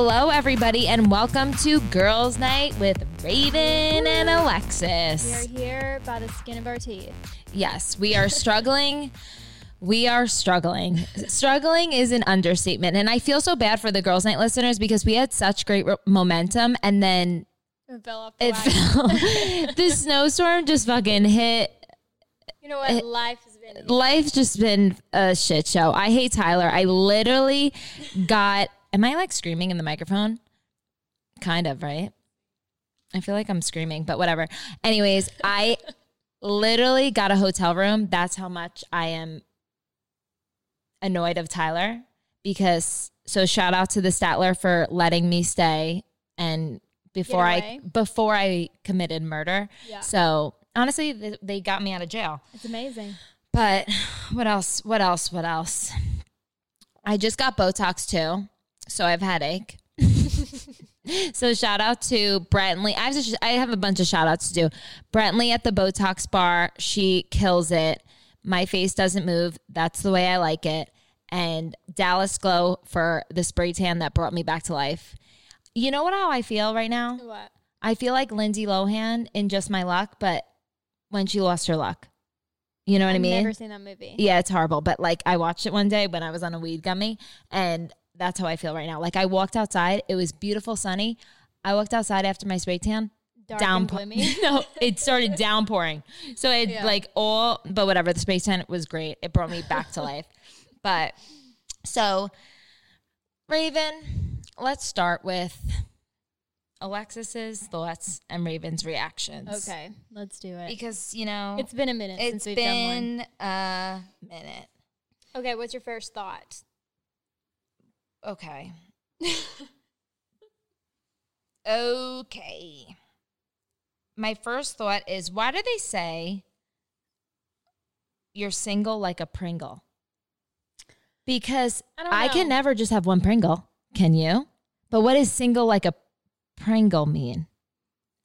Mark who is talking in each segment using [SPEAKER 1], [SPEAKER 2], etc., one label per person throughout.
[SPEAKER 1] Hello, everybody, and welcome to Girls Night with Raven and Alexis.
[SPEAKER 2] We are here by the skin of our teeth.
[SPEAKER 1] Yes, we are struggling. We are struggling. Struggling is an understatement. And I feel so bad for the Girls Night listeners because we had such great ro- momentum and then
[SPEAKER 2] It fell off the
[SPEAKER 1] it fell. the snowstorm just fucking hit.
[SPEAKER 2] You know what? Life has been.
[SPEAKER 1] Life's just been a shit show. I hate Tyler. I literally got. Am I like screaming in the microphone? Kind of, right? I feel like I'm screaming, but whatever. Anyways, I literally got a hotel room. That's how much I am annoyed of Tyler because so shout out to the Statler for letting me stay and before I before I committed murder.
[SPEAKER 2] Yeah.
[SPEAKER 1] So honestly, they, they got me out of jail.
[SPEAKER 2] It's amazing.
[SPEAKER 1] But what else? What else? What else? I just got Botox too, so I have headache. so shout out to Brentley. I have, to, I have a bunch of shout outs to do. Brentley at the Botox bar, she kills it. My face doesn't move. That's the way I like it. And Dallas Glow for the spray tan that brought me back to life. You know what? How I feel right now?
[SPEAKER 2] What?
[SPEAKER 1] I feel like Lindsay Lohan in Just My Luck, but when she lost her luck. You know what I
[SPEAKER 2] I've
[SPEAKER 1] mean?
[SPEAKER 2] never seen that movie.
[SPEAKER 1] Yeah, it's horrible. But like I watched it one day when I was on a weed gummy and that's how I feel right now. Like I walked outside, it was beautiful sunny. I walked outside after my spray tan.
[SPEAKER 2] Dark
[SPEAKER 1] down
[SPEAKER 2] and gloomy.
[SPEAKER 1] no, it started downpouring. So it
[SPEAKER 2] Yeah.
[SPEAKER 1] like all but whatever, the spray tan was great. It brought me back to life. But so Raven, let's start with Alexis's thoughts and Raven's reactions.
[SPEAKER 2] Okay, let's do it.
[SPEAKER 1] Because, you know,
[SPEAKER 2] It's been a minute
[SPEAKER 1] it's
[SPEAKER 2] since we've done one.
[SPEAKER 1] been a minute.
[SPEAKER 2] Okay, what's your first thought?
[SPEAKER 1] Okay. okay. My first thought is why do they say you're single like a Pringle? Because
[SPEAKER 2] I
[SPEAKER 1] I, can never just have one Pringle. Can you? But what does single like a Pringle mean?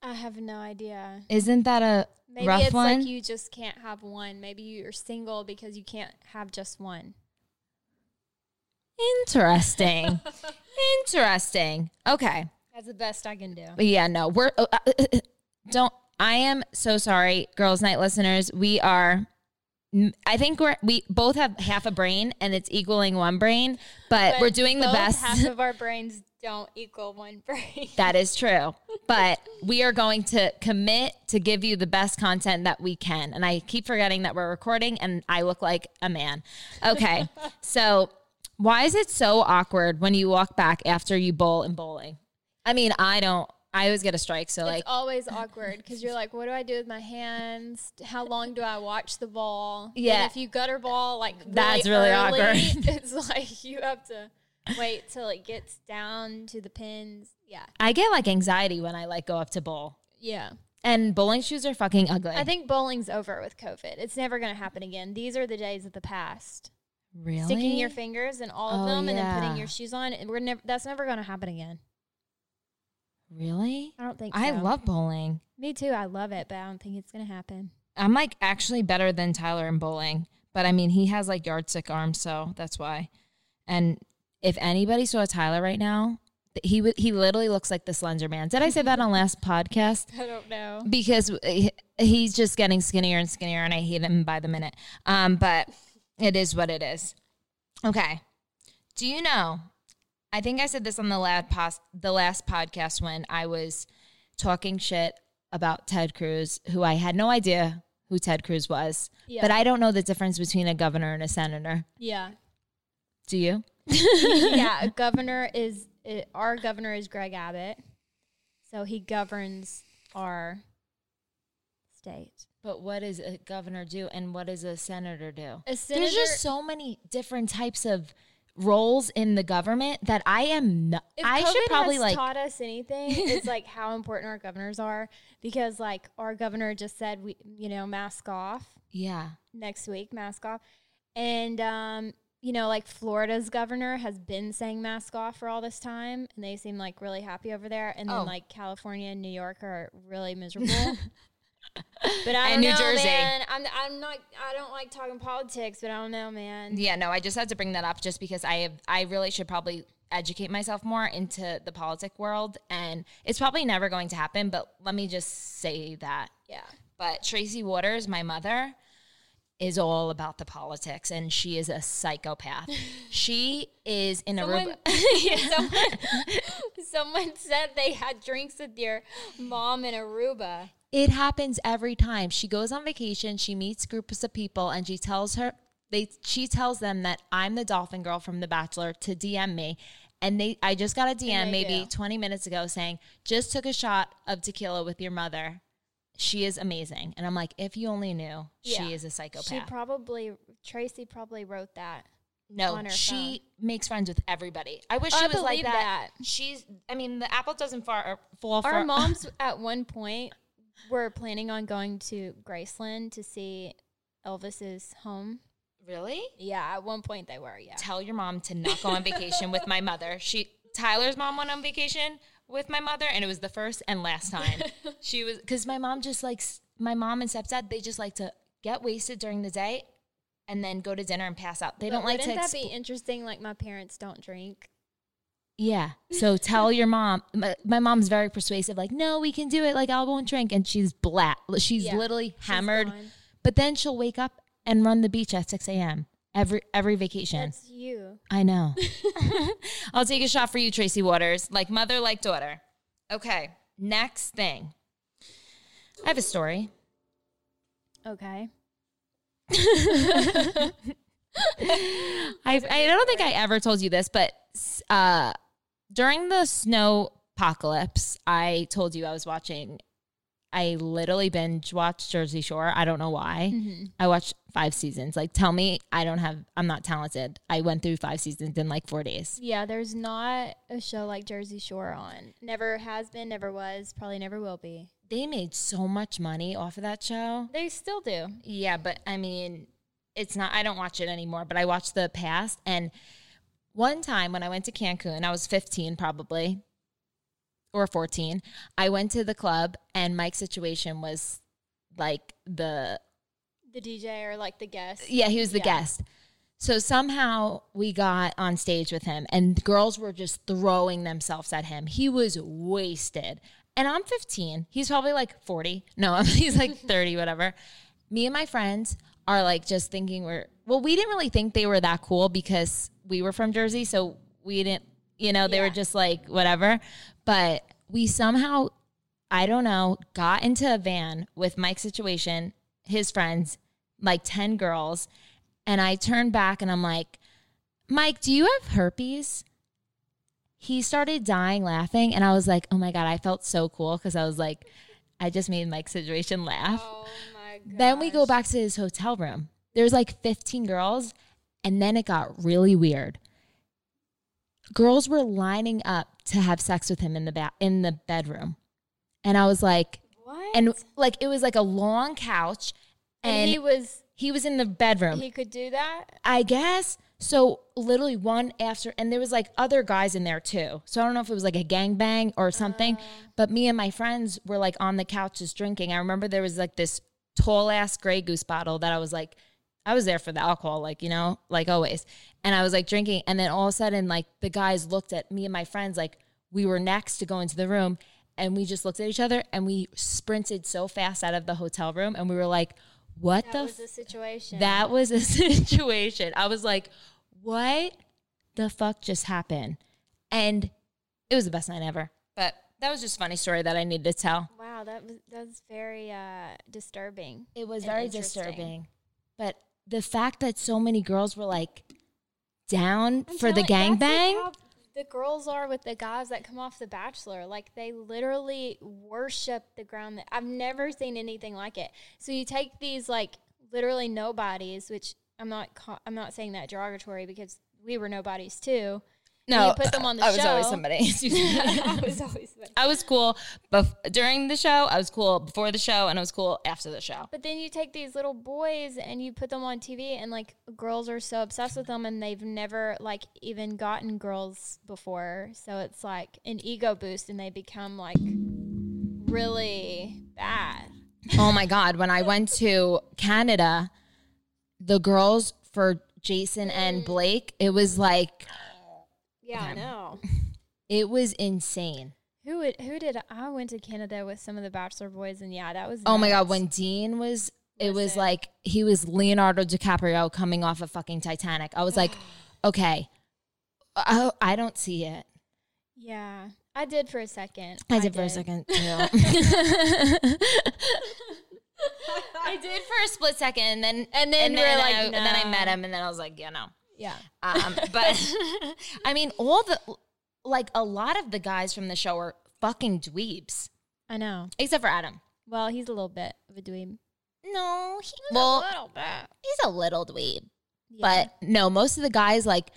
[SPEAKER 2] I have no idea.
[SPEAKER 1] Isn't that a
[SPEAKER 2] Maybe
[SPEAKER 1] rough
[SPEAKER 2] it's
[SPEAKER 1] one?
[SPEAKER 2] like you just can't have one. Maybe you're single because you can't have just one.
[SPEAKER 1] Interesting. Interesting. Okay.
[SPEAKER 2] That's the best I can do.
[SPEAKER 1] But yeah, no, we're uh, uh, uh, don't. I am so sorry, girls' night listeners. We are. I think we're we both have half a brain, and it's equaling one brain. But,
[SPEAKER 2] But
[SPEAKER 1] we're doing the best.
[SPEAKER 2] Half of our brains don't equal one brain.
[SPEAKER 1] that is true. But we are going to commit to give you the best content that we can. And I keep forgetting that we're recording, and I look like a man. Okay, so why is it so awkward when you walk back after you bowl in bowling? I mean, I don't. I always get a strike, so like
[SPEAKER 2] always awkward because you're like, what do I do with my hands? How long do I watch the ball? And
[SPEAKER 1] Yeah.
[SPEAKER 2] if you gutter ball, like
[SPEAKER 1] That's really
[SPEAKER 2] early,
[SPEAKER 1] awkward.
[SPEAKER 2] It's like you have to wait till it gets down to the pins. Yeah,
[SPEAKER 1] I get like anxiety when I like go up to bowl.
[SPEAKER 2] yeah.
[SPEAKER 1] And bowling shoes are fucking ugly.
[SPEAKER 2] I think bowling's over with COVID. It's never going to happen again. These are the days of the past.
[SPEAKER 1] Really
[SPEAKER 2] Sticking your fingers in all of
[SPEAKER 1] Oh,
[SPEAKER 2] them and then putting your shoes on. We're never. That's never going to happen again.
[SPEAKER 1] Really?
[SPEAKER 2] I don't think.
[SPEAKER 1] I
[SPEAKER 2] so.
[SPEAKER 1] love bowling.
[SPEAKER 2] Me too. I love it, but I don't think it's going to happen.
[SPEAKER 1] I'm like actually better than Tyler in bowling, but I mean he has like yardstick arms, so that's why. And if anybody saw Tyler right now, he would he literally looks like the Slender Man. Did I say that on last podcast?
[SPEAKER 2] I don't know.
[SPEAKER 1] Because he's just getting skinnier and skinnier, and I hate him by the minute. Um, but it is what it is. Okay. Do you know? I think I said this on the last pos- the last podcast when I was talking shit about Ted Cruz, who I had no idea who Ted Cruz was,
[SPEAKER 2] Yeah.
[SPEAKER 1] but I don't know the difference between a governor and a senator.
[SPEAKER 2] Yeah.
[SPEAKER 1] Do you?
[SPEAKER 2] yeah, a governor is uh, our governor is Greg Abbott, so he governs our state.
[SPEAKER 1] But what does a governor do, and what does a senator do?
[SPEAKER 2] A senator,
[SPEAKER 1] There's just so many different types of roles in the government that I am not.
[SPEAKER 2] if
[SPEAKER 1] I
[SPEAKER 2] COVID
[SPEAKER 1] should probably
[SPEAKER 2] has
[SPEAKER 1] like.
[SPEAKER 2] taught us anything, it's like how important our governors are because like our governor just said we you know mask off
[SPEAKER 1] yeah.
[SPEAKER 2] next week, mask off, and um. You know, like Florida's governor has been saying mask off for all this time, and they seem like really happy over there. And then
[SPEAKER 1] Oh.
[SPEAKER 2] like California and New York are really miserable. But I
[SPEAKER 1] And New
[SPEAKER 2] know,
[SPEAKER 1] Jersey.
[SPEAKER 2] man. I'm, I'm not. I don't like talking politics, but I don't know, man.
[SPEAKER 1] Yeah, no, I just had to bring that up just because I have, I really should probably educate myself more into the politic world. And it's probably never going to happen, but let me just say that.
[SPEAKER 2] Yeah.
[SPEAKER 1] But Tracy Waters, my mother, is all about the politics and she is a psychopath. she is in
[SPEAKER 2] Someone,
[SPEAKER 1] Aruba.
[SPEAKER 2] someone, someone said they had drinks with your mom in Aruba.
[SPEAKER 1] It happens every time. She goes on vacation, she meets groups of people and she tells her they she tells them that I'm the dolphin girl from The Bachelor to DM me. And they I just got a DM maybe
[SPEAKER 2] do.
[SPEAKER 1] 20 minutes ago saying, "Just took a shot of tequila with your mother. She is amazing." And I'm like, "If you only knew,
[SPEAKER 2] Yeah.
[SPEAKER 1] she is a psychopath."
[SPEAKER 2] She probably Tracy probably wrote that.
[SPEAKER 1] No,
[SPEAKER 2] on her
[SPEAKER 1] she makes friends with everybody. I wish
[SPEAKER 2] I
[SPEAKER 1] she was like that.
[SPEAKER 2] that.
[SPEAKER 1] She's. I mean, the apple doesn't far, fall far.
[SPEAKER 2] Our moms at one point were planning on going to Graceland to see Elvis's home.
[SPEAKER 1] really?
[SPEAKER 2] Yeah, at one point they were. Yeah.
[SPEAKER 1] Tell your mom to not go on vacation with my mother. She Tyler's mom went on vacation with my mother, and it was the first and last time. she was because my mom just likes my mom and stepdad. They just like to get wasted during the day. And then go to dinner and pass out. They
[SPEAKER 2] But
[SPEAKER 1] don't like to.
[SPEAKER 2] Wouldn't that be interesting? Like my parents don't drink.
[SPEAKER 1] Yeah. So tell your mom. My, my mom's very persuasive. Like, no, we can do it. Like, I won't drink. And she's black. She's
[SPEAKER 2] Yeah.
[SPEAKER 1] literally hammered.
[SPEAKER 2] gone.
[SPEAKER 1] But then she'll wake up and run the beach at 6 a.m. every every vacation.
[SPEAKER 2] That's you.
[SPEAKER 1] I know. I'll take a shot for you, Tracy Waters. Like mother, like daughter. Okay. Next thing. I have a story.
[SPEAKER 2] Okay.
[SPEAKER 1] I, I don't think I ever told you this, but uh, during the snow apocalypse, I told you I was watching. I literally binge watched Jersey Shore. I don't know why. Mm-hmm. I watched five seasons. Like, tell me I don't have. I'm not talented. I went through five seasons in like four days.
[SPEAKER 2] Yeah, there's not a show like Jersey Shore on. Never has been, never was, probably never will be.
[SPEAKER 1] They made so much money off of that show.
[SPEAKER 2] They still do.
[SPEAKER 1] Yeah, but I mean, it's not. I don't watch it anymore. But I watched the past, and one time when I went to Cancun, I was 15 probably, or 14. I went to the club, and Mike's situation was like the
[SPEAKER 2] The DJ or like the guest.
[SPEAKER 1] yeah, he was the
[SPEAKER 2] Yeah.
[SPEAKER 1] guest. So somehow we got on stage with him, and girls were just throwing themselves at him. He was wasted. And I'm 15. He's probably like 40. No, he's like 30, whatever. Me and my friends are like just thinking we're, well, we didn't really think they were that cool because we were from Jersey. So we didn't, you know, they were just like whatever. But we somehow, I don't know, got into a van with Mike's situation, his friends, like 10 girls. And I turned back and I'm like, Mike, do you have herpes? He started dying laughing. And I was like, oh my God, I felt so cool because I was like, I just made Mike's situation laugh.
[SPEAKER 2] Oh.
[SPEAKER 1] Then we go back to his hotel room. There's like 15 girls. And then it got really weird. Girls were lining up to have sex with him in the ba- in the bedroom. And I was like,
[SPEAKER 2] What?
[SPEAKER 1] and like it was like a long couch
[SPEAKER 2] And
[SPEAKER 1] and,
[SPEAKER 2] he was
[SPEAKER 1] he was in the bedroom.
[SPEAKER 2] he could do that?
[SPEAKER 1] I guess. So literally one after, and there was like other guys in there too. So I don't know if it was like a gangbang or something. Uh. but me and my friends were like on the couches drinking. I remember there was like this tall ass Grey Goose bottle that I was like, I was there for the alcohol, like you know, like always. And I was like drinking, and then all of a sudden, like the guys looked at me and my friends, like we were next to go into the room, and we just looked at each other, and we sprinted so fast out of the hotel room, and we were like, "What
[SPEAKER 2] That
[SPEAKER 1] the
[SPEAKER 2] was the situation.
[SPEAKER 1] that was a situation. I was like, what the fuck just happened? And it was the best night ever. But that was just a funny story that I needed to tell.
[SPEAKER 2] wow, that was that's very uh disturbing.
[SPEAKER 1] It was very disturbing. But the fact that so many girls were like down
[SPEAKER 2] I'm
[SPEAKER 1] for the gangbang.
[SPEAKER 2] The girls are with the guys that come off The Bachelor. Like they literally worship the ground. That I've never seen anything like it. So you take these like literally nobodies, which I'm not. I'm not saying that derogatory because we were nobodies too.
[SPEAKER 1] No,
[SPEAKER 2] you put them on the
[SPEAKER 1] I was always somebody.
[SPEAKER 2] I was always.
[SPEAKER 1] I was cool bef- during the show. I was cool before the show, and I was cool after the show.
[SPEAKER 2] But then you take these little boys and you put them on TV, and like girls are so obsessed with them, and they've never like even gotten girls before. So it's like an ego boost, and they become like really bad.
[SPEAKER 1] oh my god when i went to canada the girls for jason and mm. blake it was like
[SPEAKER 2] Yeah, I know.
[SPEAKER 1] It was insane.
[SPEAKER 2] Who would, who did I went to Canada with some of the Bachelor boys and yeah, that was
[SPEAKER 1] Oh my god, when Dean was it was
[SPEAKER 2] Listen.
[SPEAKER 1] like he was Leonardo DiCaprio coming off of fucking Titanic. I was like, okay. I, I don't see it.
[SPEAKER 2] Yeah. I did for a second.
[SPEAKER 1] I did for a second too. I did for a split second, and then
[SPEAKER 2] And then
[SPEAKER 1] and
[SPEAKER 2] you were
[SPEAKER 1] then,
[SPEAKER 2] like,
[SPEAKER 1] I, and then I met him, and then I was like, yeah, no.
[SPEAKER 2] Yeah.
[SPEAKER 1] Um, but I mean, all the like a lot of the guys from the show are fucking dweebs,
[SPEAKER 2] I know.
[SPEAKER 1] except for Adam.
[SPEAKER 2] Well, he's a little bit of a dweeb.
[SPEAKER 1] No, he, well,
[SPEAKER 2] little bit.
[SPEAKER 1] he's a little dweeb,
[SPEAKER 2] Yeah.
[SPEAKER 1] but no, most of the guys like,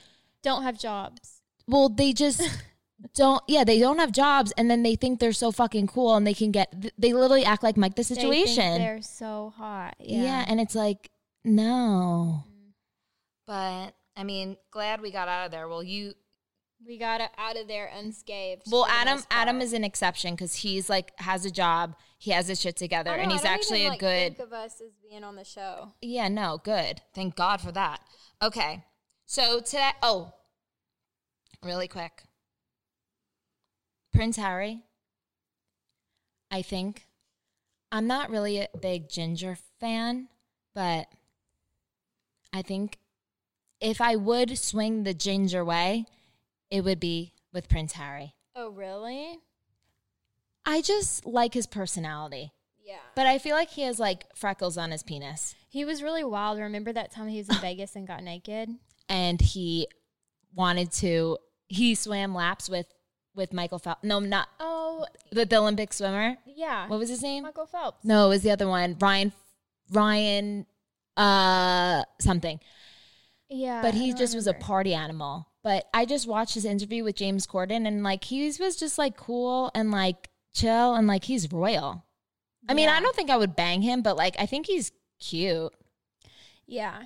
[SPEAKER 2] don't have jobs.
[SPEAKER 1] well, they just don't. Yeah, they don't have jobs, and then they think they're so fucking cool, and they can get. They literally act like Mike the
[SPEAKER 2] They think
[SPEAKER 1] situation.
[SPEAKER 2] they're so hot.
[SPEAKER 1] Yeah.
[SPEAKER 2] Yeah.
[SPEAKER 1] and it's like, no. But I mean, glad we got out of there. Well, you,
[SPEAKER 2] we got out of there unscathed.
[SPEAKER 1] well, Adam. Adam is an exception because he's like has a job, he has his shit together,
[SPEAKER 2] know,
[SPEAKER 1] and
[SPEAKER 2] I
[SPEAKER 1] he's
[SPEAKER 2] don't
[SPEAKER 1] actually
[SPEAKER 2] even,
[SPEAKER 1] a
[SPEAKER 2] like,
[SPEAKER 1] good.
[SPEAKER 2] Think of us as being on the show.
[SPEAKER 1] Yeah, no, good. Thank God for that. Okay, so today, oh, really quick, Prince Harry. I think I'm not really a big Ginger fan, but I think if I would swing the Ginger way, it would be with Prince Harry.
[SPEAKER 2] Oh, really?
[SPEAKER 1] I just like his personality,
[SPEAKER 2] Yeah.
[SPEAKER 1] but I feel like he has like freckles on his penis.
[SPEAKER 2] He was really wild. Remember that time he was in Vegas and got naked?
[SPEAKER 1] and he wanted to he swam laps with with Michael Phelps. No, not
[SPEAKER 2] Oh,
[SPEAKER 1] with the Olympic swimmer.
[SPEAKER 2] yeah.
[SPEAKER 1] What was his name?
[SPEAKER 2] Michael Phelps.
[SPEAKER 1] No, it was the other one. Ryan Ryan uh something.
[SPEAKER 2] Yeah.
[SPEAKER 1] But he just was a party animal. But I just watched his interview with James Corden and like he was just like cool and like chill and like he's royal. I mean, I don't think I would bang him, but like I think he's cute.
[SPEAKER 2] Yeah.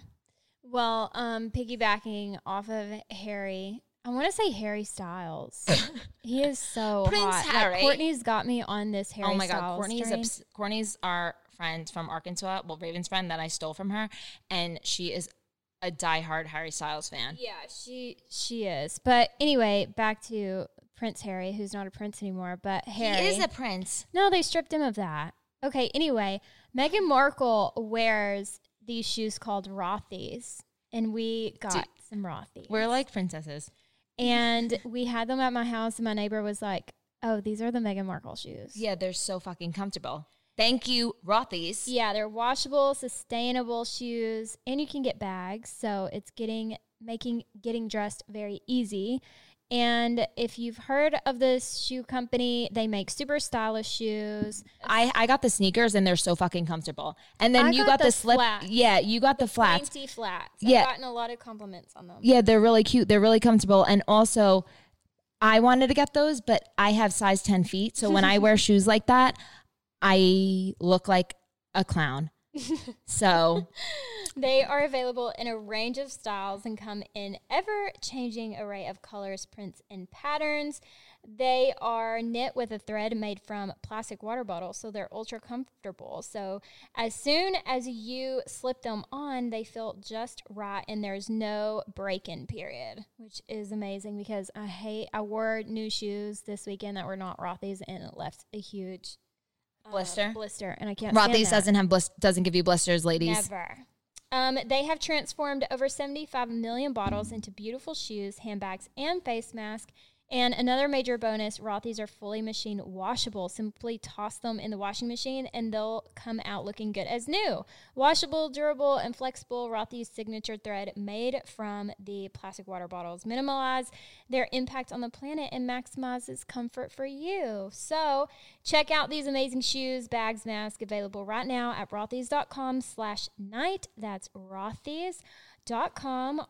[SPEAKER 2] Well, um, piggybacking off of Harry, I want to say Harry Styles. he is so
[SPEAKER 1] Prince
[SPEAKER 2] hot. Like,
[SPEAKER 1] Harry.
[SPEAKER 2] Courtney's got me on this Harry
[SPEAKER 1] oh my god, Courtney's obs- Courtney's our friend from Arkansas, well Raven's friend that I stole from her, and she is a diehard Harry Styles fan.
[SPEAKER 2] Yeah, she she is. But anyway, back to Prince Harry, who's not a prince anymore, but Harry.
[SPEAKER 1] He is a prince.
[SPEAKER 2] no, they stripped him of that. Okay, anyway, Meghan Markle wears these shoes called Rothy's, and we got
[SPEAKER 1] Dude,
[SPEAKER 2] some Rothy's.
[SPEAKER 1] We're like princesses.
[SPEAKER 2] and we had them at my house, and my neighbor was like, "Oh, these are the Meghan Markle shoes."
[SPEAKER 1] Yeah, they're so fucking comfortable. Thank you, Rothy's.
[SPEAKER 2] Yeah, they're washable, sustainable shoes, and you can get bags. So it's getting making getting dressed very easy. And if you've heard of this shoe company, they make super stylish shoes.
[SPEAKER 1] I, I got the sneakers and they're so fucking comfortable. And then
[SPEAKER 2] I
[SPEAKER 1] you
[SPEAKER 2] got
[SPEAKER 1] got, the,
[SPEAKER 2] the
[SPEAKER 1] slip.
[SPEAKER 2] flats.
[SPEAKER 1] Yeah, you got the flats.
[SPEAKER 2] Plain flats.
[SPEAKER 1] Yeah.
[SPEAKER 2] I've gotten a lot of compliments on them.
[SPEAKER 1] Yeah, they're really cute. They're really comfortable. And also, I wanted to get those, but I have size 10 feet. So when I wear shoes like that, I look like a clown. So
[SPEAKER 2] They are available in a range of styles and come in ever changing array of colors, prints, and patterns. They are knit with a thread made from plastic water bottles, so they're ultra comfortable. So, as soon as you slip them on, they feel just right, and there's no break in period, which is amazing because I hate, I wore new shoes this weekend that were not Rothy's, and it left a huge uh,
[SPEAKER 1] Blister?
[SPEAKER 2] blister, and I can't.
[SPEAKER 1] Rothy's doesn't have blis- doesn't give you blisters, ladies.
[SPEAKER 2] Never. Um, they have transformed over 75 million bottles into beautiful shoes, handbags, and face masks. And another major bonus Rothy's are fully machine washable. Simply toss them in the washing machine and they'll come out looking good as new. Washable, durable, and flexible, Rothy's signature thread made from the plastic water bottles minimize their impact on the planet and maximizes comfort for you. So check out these amazing shoes, bags, masks available right now at rothys.com slash night. That's rothys.com,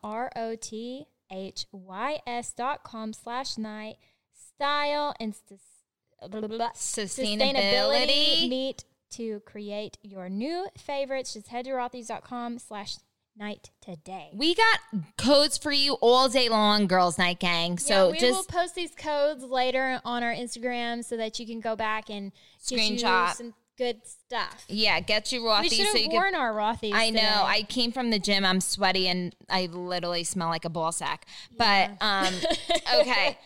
[SPEAKER 2] R-O-T H-Y-S dot com slash night. Style and sus- blah, blah, blah,
[SPEAKER 1] Sustainability.
[SPEAKER 2] meet to create your new favorites. Just head to rothys.com slash night today.
[SPEAKER 1] We got codes for you all day long, girls' night gang. So
[SPEAKER 2] yeah, we
[SPEAKER 1] just
[SPEAKER 2] will post these codes later on our Instagram so that you can go back and
[SPEAKER 1] Screenshot.
[SPEAKER 2] some good stuff.
[SPEAKER 1] Yeah, get you
[SPEAKER 2] We
[SPEAKER 1] Rothy's
[SPEAKER 2] should
[SPEAKER 1] so you
[SPEAKER 2] have worn our Rothy's.
[SPEAKER 1] I know.
[SPEAKER 2] today.
[SPEAKER 1] I came from the gym. I'm sweaty and I literally smell like a ball sack. But um, okay.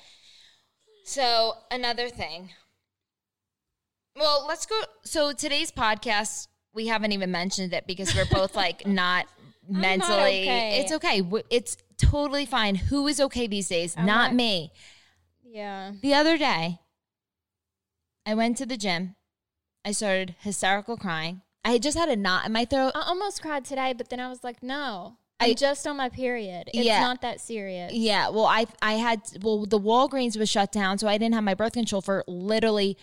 [SPEAKER 1] So another thing. Well, let's go. So today's podcast, we haven't even mentioned it because we're both like not mentally.
[SPEAKER 2] okay.
[SPEAKER 1] It's okay. It's totally fine. Who is okay these days? not
[SPEAKER 2] not-
[SPEAKER 1] me.
[SPEAKER 2] yeah.
[SPEAKER 1] The other day, I went to the gym. I started hysterical crying. I just had a knot in my throat.
[SPEAKER 2] I almost cried today, but then I was like, no, I'm
[SPEAKER 1] I-
[SPEAKER 2] just on my period. It's
[SPEAKER 1] Yeah.
[SPEAKER 2] not that serious.
[SPEAKER 1] Yeah, well, I I had well the Walgreens was shut down, so I didn't have my birth control for literally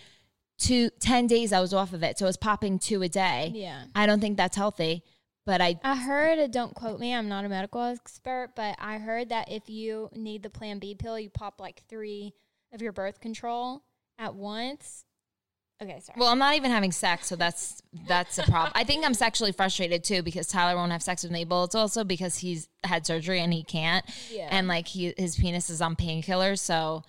[SPEAKER 1] two ten days. I was off of it, so I was popping two a day.
[SPEAKER 2] Yeah.
[SPEAKER 1] I don't think that's healthy, but I
[SPEAKER 2] I heard, uh, don't quote me, I'm not a medical expert, but I heard that if you need the Plan B pill, you pop like three of your birth control at once. Okay, sorry.
[SPEAKER 1] well, I'm not even having sex, so that's that's a problem. I think I'm sexually frustrated too because Tyler won't have sex with me. But it's also because he's had surgery and he can't,
[SPEAKER 2] Yeah.
[SPEAKER 1] and like he his penis is on painkillers, so.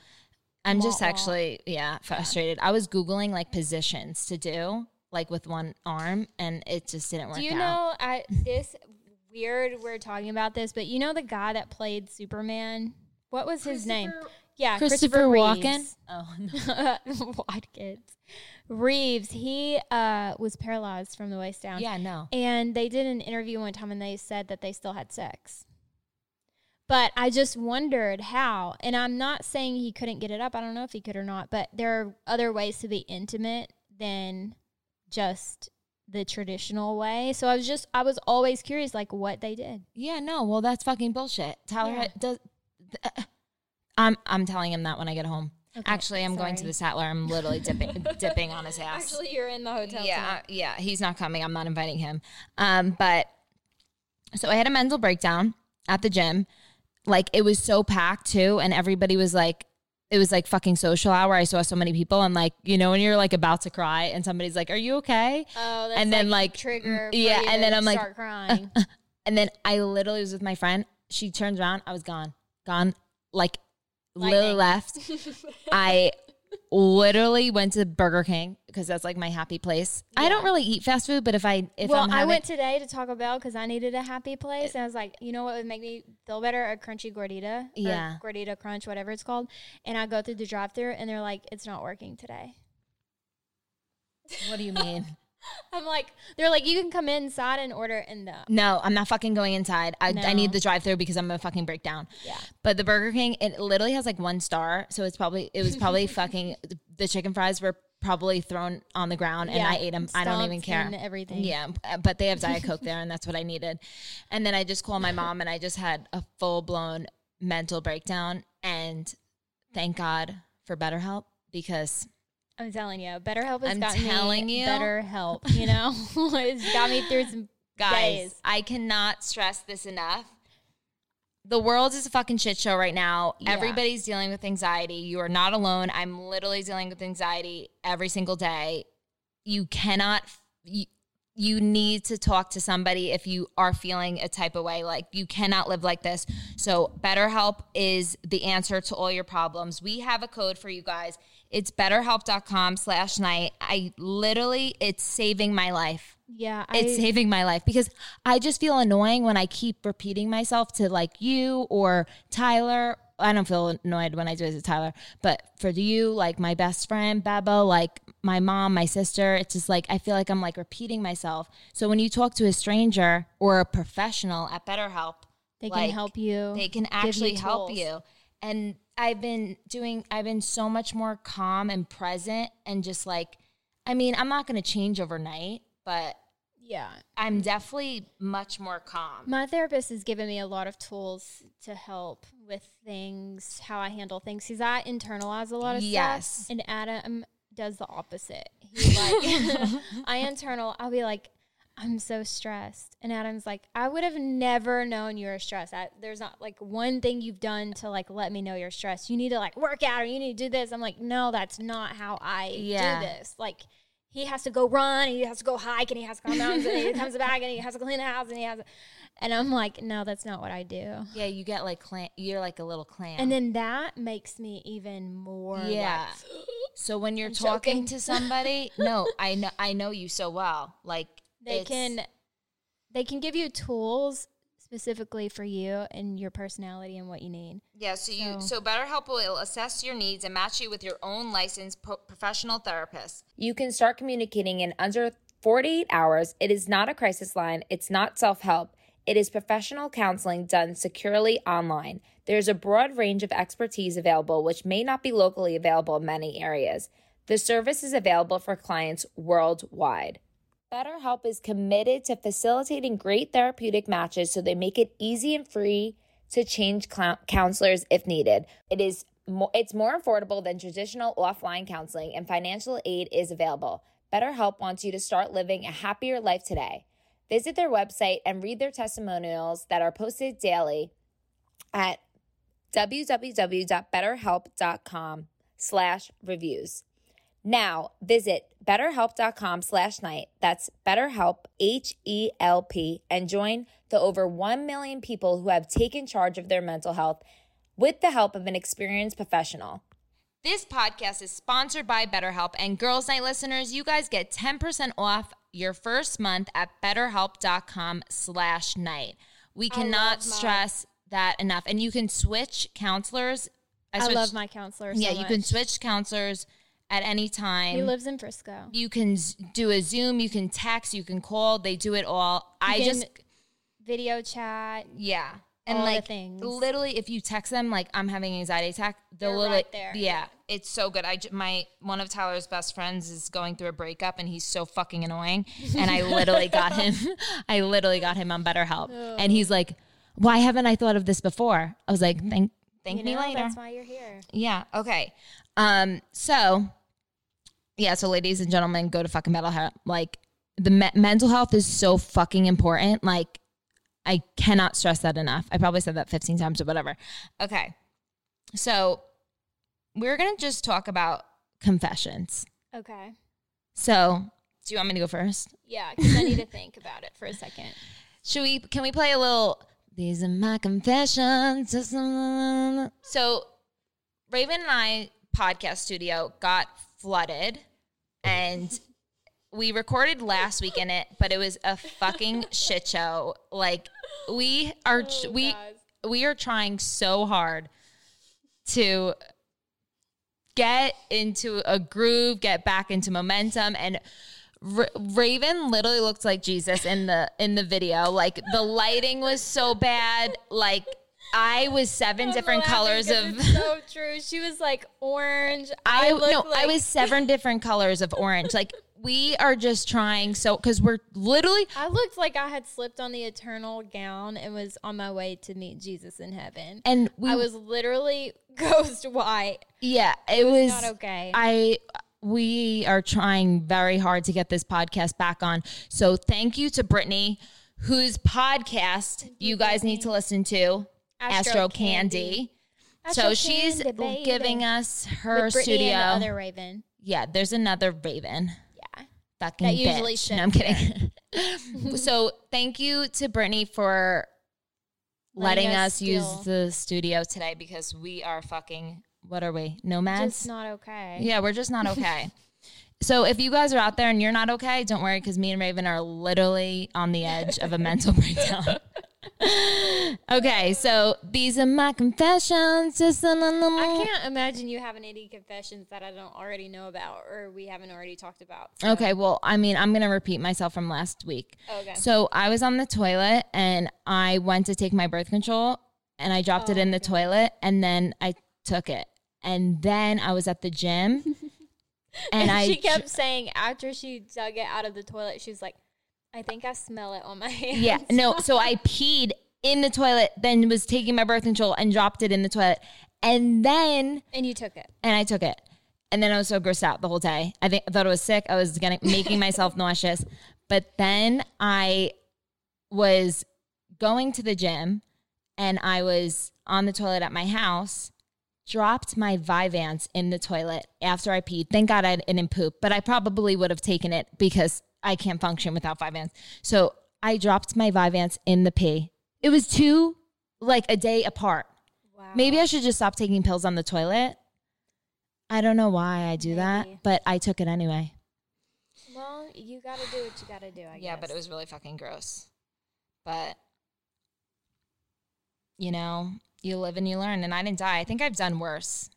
[SPEAKER 1] I'm just
[SPEAKER 2] Wah, wah.
[SPEAKER 1] actually, yeah, frustrated. I was Googling like positions to do, like with one arm, and it just didn't work
[SPEAKER 2] Do you
[SPEAKER 1] out.
[SPEAKER 2] know I, this weird? We're talking about this, but you know the guy that played Superman? What was his name? Yeah,
[SPEAKER 1] Christopher
[SPEAKER 2] Christopher,
[SPEAKER 1] Walken? Oh, no.
[SPEAKER 2] Watkins. Reeves. He uh, was paralyzed from the waist down.
[SPEAKER 1] Yeah, no.
[SPEAKER 2] And they did an interview one time and they said that they still had sex. But I just wondered how. And I'm not saying he couldn't get it up. I don't know if he could or not. But there are other ways to be intimate than just the traditional way. So I was just, I was always curious, like what they did.
[SPEAKER 1] Yeah, no. Well, that's fucking bullshit. Tyler
[SPEAKER 2] Yeah.
[SPEAKER 1] does. th- I'm I'm telling him that when I get home.
[SPEAKER 2] Okay,
[SPEAKER 1] Actually, I'm going to the Statler. I'm literally dipping dipping on his ass.
[SPEAKER 2] Actually, you're in the hotel.
[SPEAKER 1] yeah, yeah. He's not coming. I'm not inviting him. Um, but so I had a mental breakdown at the gym. Like it was so packed too, and everybody was like, it was like fucking social hour. I saw so many people, and like you know when you're like about to cry, and somebody's like, "Are you okay?"
[SPEAKER 2] Oh, that's
[SPEAKER 1] And then,
[SPEAKER 2] like,
[SPEAKER 1] like,
[SPEAKER 2] trigger.
[SPEAKER 1] mm, yeah, and then I'm like,
[SPEAKER 2] crying.
[SPEAKER 1] And then I literally was with my friend. She turns around. I was gone. Gone. Like
[SPEAKER 2] Lightning.
[SPEAKER 1] left. I literally went to Burger King because that's like my happy place. I don't really eat fast food, but if I if
[SPEAKER 2] well,
[SPEAKER 1] I'm
[SPEAKER 2] I went today to Taco Bell because I needed a happy place, and I was like, you know what would make me feel better? A crunchy gordita, or
[SPEAKER 1] Yeah.
[SPEAKER 2] gordita crunch, whatever it's called. And I go through the drive-through, and they're like, it's not working today.
[SPEAKER 1] what do you mean?
[SPEAKER 2] I'm like, they're like, you can come inside and order, and the
[SPEAKER 1] no, I'm not fucking going inside. I, I need the drive through because I'm gonna fucking break down.
[SPEAKER 2] yeah,
[SPEAKER 1] But the Burger King, it literally has like one star, so it's probably it was probably fucking the chicken fries were probably thrown on the ground and
[SPEAKER 2] Yeah,
[SPEAKER 1] I ate them. I don't even care.
[SPEAKER 2] everything.
[SPEAKER 1] Yeah, uh, but they have Diet Coke there, and that's what I needed. And then I just called my mom, and I just had a full blown mental breakdown. And thank God for BetterHelp because
[SPEAKER 2] I'm telling you, BetterHelp has
[SPEAKER 1] I'm
[SPEAKER 2] gotten
[SPEAKER 1] telling
[SPEAKER 2] me
[SPEAKER 1] you.
[SPEAKER 2] better help. You know, it's got me through some
[SPEAKER 1] guys,
[SPEAKER 2] days.
[SPEAKER 1] I cannot stress this enough. The world is a fucking shit show right now.
[SPEAKER 2] Yeah.
[SPEAKER 1] Everybody's dealing with anxiety. You are not alone. I'm literally dealing with anxiety every single day. You cannot, you, you need to talk to somebody if you are feeling a type of way. Like you cannot live like this. So, BetterHelp is the answer to all your problems. We have a code for you guys. It's betterhelp.com slash night. I literally, it's saving my life
[SPEAKER 2] Yeah, I,
[SPEAKER 1] it's saving my life because I just feel annoying when I keep repeating myself to like you or Tyler. I don't feel annoyed when I do it to Tyler, but for you, like my best friend, Bebo, like my mom, my sister, it's just like I feel like I'm like repeating myself. So when you talk to a stranger or a professional at BetterHelp,
[SPEAKER 2] they can help you.
[SPEAKER 1] they can actually help you. And I've been doing, I've been so much more calm and present and just like, I mean, I'm not going to change overnight, but
[SPEAKER 2] Yeah,
[SPEAKER 1] I'm definitely much more calm.
[SPEAKER 2] My therapist has given me a lot of tools to help with things, how I handle things, because I internalize a lot of
[SPEAKER 1] Yes.
[SPEAKER 2] stuff. And Adam does the opposite. He like, I internal. I'll be like, I'm so stressed, and Adam's like, I would have never known you were stressed. I, there's not like one thing you've done to like let me know you're stressed. You need to like work out or you need to do this. I'm like, no, that's not how I
[SPEAKER 1] Yeah.
[SPEAKER 2] do this. Like. He has to go run, and he has to go hike, and he has to come mountains, and he comes back, and he has to clean the house, and he has, and I'm like, no, that's not what I do.
[SPEAKER 1] Yeah, you get like clam. You're like a little clam.
[SPEAKER 2] And then that makes me even more
[SPEAKER 1] Yeah.
[SPEAKER 2] like,
[SPEAKER 1] So when you're
[SPEAKER 2] I'm
[SPEAKER 1] talking
[SPEAKER 2] joking.
[SPEAKER 1] to somebody, no, I know I know you so well. Like
[SPEAKER 2] They can they can give you tools specifically for you and your personality and what you need.
[SPEAKER 1] Yeah, so you
[SPEAKER 2] So-
[SPEAKER 1] so BetterHelp will assess your needs and match you with your own licensed pro- professional therapist.
[SPEAKER 3] You can start communicating in under 48 hours. It is not a crisis line, it's not self help. It is professional counseling done securely online. There's a broad range of expertise available, which may not be locally available in many areas. The service is available for clients worldwide. BetterHelp is committed to facilitating great therapeutic matches so they make it easy and free to change clou- counselors if needed. It is mo- it's more affordable than traditional offline counseling and financial aid is available. BetterHelp wants you to start living a happier life today. Visit their website and read their testimonials that are posted daily at www.betterhelp.com slash reviews. Now visit betterhelp.com slash night. That's betterhelp, H-E-L-P, and join the over 1 million people who have taken charge of their mental health with the help of an experienced professional.
[SPEAKER 1] This podcast is sponsored by BetterHelp, and Girls Night listeners, you guys get 10% off your first month at betterhelp.com slash night. We cannot stress that enough. And you can switch counselors.
[SPEAKER 2] I,
[SPEAKER 1] switched-
[SPEAKER 2] love my counselor so
[SPEAKER 1] Yeah, you can switch counselors at any time.
[SPEAKER 2] He lives in Frisco.
[SPEAKER 1] you can z- do a Zoom, you can text, you can call. They do it all. I
[SPEAKER 2] can
[SPEAKER 1] just
[SPEAKER 2] Video chat.
[SPEAKER 1] yeah. And like
[SPEAKER 2] things.
[SPEAKER 1] literally, if you text them like I'm having an anxiety attack, they'll
[SPEAKER 2] They're
[SPEAKER 1] literally
[SPEAKER 2] right there.
[SPEAKER 1] Yeah, it's so good. I j- my one of Tyler's best friends is going through a breakup, and he's so fucking annoying. And I literally got him. I literally got him on BetterHelp, and he's like, "Why haven't I thought of this before?" I was like, "Thank, thank
[SPEAKER 2] You
[SPEAKER 1] me
[SPEAKER 2] know,
[SPEAKER 1] later."
[SPEAKER 2] that's why you're here.
[SPEAKER 1] Yeah. Okay. Um. So, yeah. So, ladies and gentlemen, go to fucking mental health. Like, the me- mental health is so fucking important. Like, I cannot stress that enough. I probably said that 15 times or whatever. Okay. So, we're gonna just talk about confessions.
[SPEAKER 2] Okay.
[SPEAKER 1] So, do you want me to go first?
[SPEAKER 2] Yeah, because I need to think about it for a second.
[SPEAKER 1] Should we? Can we play a little? These are my confessions. So, Raven and I podcast studio got flooded, and we recorded last week in it, but it was a fucking shit show. Like we are,
[SPEAKER 2] Oh,
[SPEAKER 1] we
[SPEAKER 2] guys.
[SPEAKER 1] we are trying so hard to get into a groove, get back into momentum, and Ra- Raven literally looked like Jesus in the in the video. Like the lighting was so bad. Like I was 7
[SPEAKER 2] I'm
[SPEAKER 1] different colors of.
[SPEAKER 2] so true. She was like orange.
[SPEAKER 1] I,
[SPEAKER 2] looked
[SPEAKER 1] no, I was seven different colors of orange. Like we are just trying so because we're literally
[SPEAKER 2] I looked like I had slipped on the eternal gown and was on my way to meet Jesus in heaven.
[SPEAKER 1] and we
[SPEAKER 2] I was literally ghost white.
[SPEAKER 1] yeah it, was
[SPEAKER 2] not okay.
[SPEAKER 1] I we are trying very hard to get this podcast back on. So thank you to Brittany, whose podcast you guys need to listen to, Astro,
[SPEAKER 2] Astro
[SPEAKER 1] Candy.
[SPEAKER 2] Candy.
[SPEAKER 1] so
[SPEAKER 2] Astro
[SPEAKER 1] she's
[SPEAKER 2] Candy, baby.
[SPEAKER 1] giving us her studio.
[SPEAKER 2] other Raven.
[SPEAKER 1] yeah, there's another Raven.
[SPEAKER 2] Yeah.
[SPEAKER 1] Fucking
[SPEAKER 2] That usually
[SPEAKER 1] bitch. No, I'm kidding. so thank you to Brittany for letting,
[SPEAKER 2] Letting
[SPEAKER 1] us,
[SPEAKER 2] us
[SPEAKER 1] use the studio today because we are fucking what are we nomads?
[SPEAKER 2] Just not okay.
[SPEAKER 1] Yeah, we're just not okay. so if you guys are out there and you're not okay, don't worry because me and Raven are literally on the edge of a mental breakdown. okay, so these are my confessions. Just a little-
[SPEAKER 2] I can't imagine you having any confessions that I don't already know about or we haven't already talked about. So-
[SPEAKER 1] Okay, well, I mean, I'm going to repeat myself from last week.
[SPEAKER 2] Oh, okay.
[SPEAKER 1] So I was on the toilet and I went to take my birth control and I dropped it
[SPEAKER 2] Oh
[SPEAKER 1] in the oh, toilet and then I took it. And then I was at the gym and I
[SPEAKER 2] she kept saying after she dug it out of the toilet, she was like, I think I smell it on my hands.
[SPEAKER 1] Yeah, no. So I peed in the toilet, then was taking my birth control and dropped it in the toilet, and then
[SPEAKER 2] and you took it.
[SPEAKER 1] and I took it, and then I was so grossed out the whole day. I think I thought I was sick. I was getting making myself nauseous, but then I was going to the gym, and I was on the toilet at my house. Dropped my Vyvanse in the toilet after I peed. Thank God I didn't poop, but I probably would have taken it because I can't function without Vyvanse. So I dropped my Vyvanse in the pee. It was two, like a day apart.
[SPEAKER 2] Wow.
[SPEAKER 1] Maybe I should just stop taking pills on the toilet. I don't know why I do that, but I took it anyway.
[SPEAKER 2] Well, you got to do what you got to do. I
[SPEAKER 1] yeah,
[SPEAKER 2] guess.
[SPEAKER 1] but it was really fucking gross. But you know, you live and you learn, and I didn't die. I think I've done worse.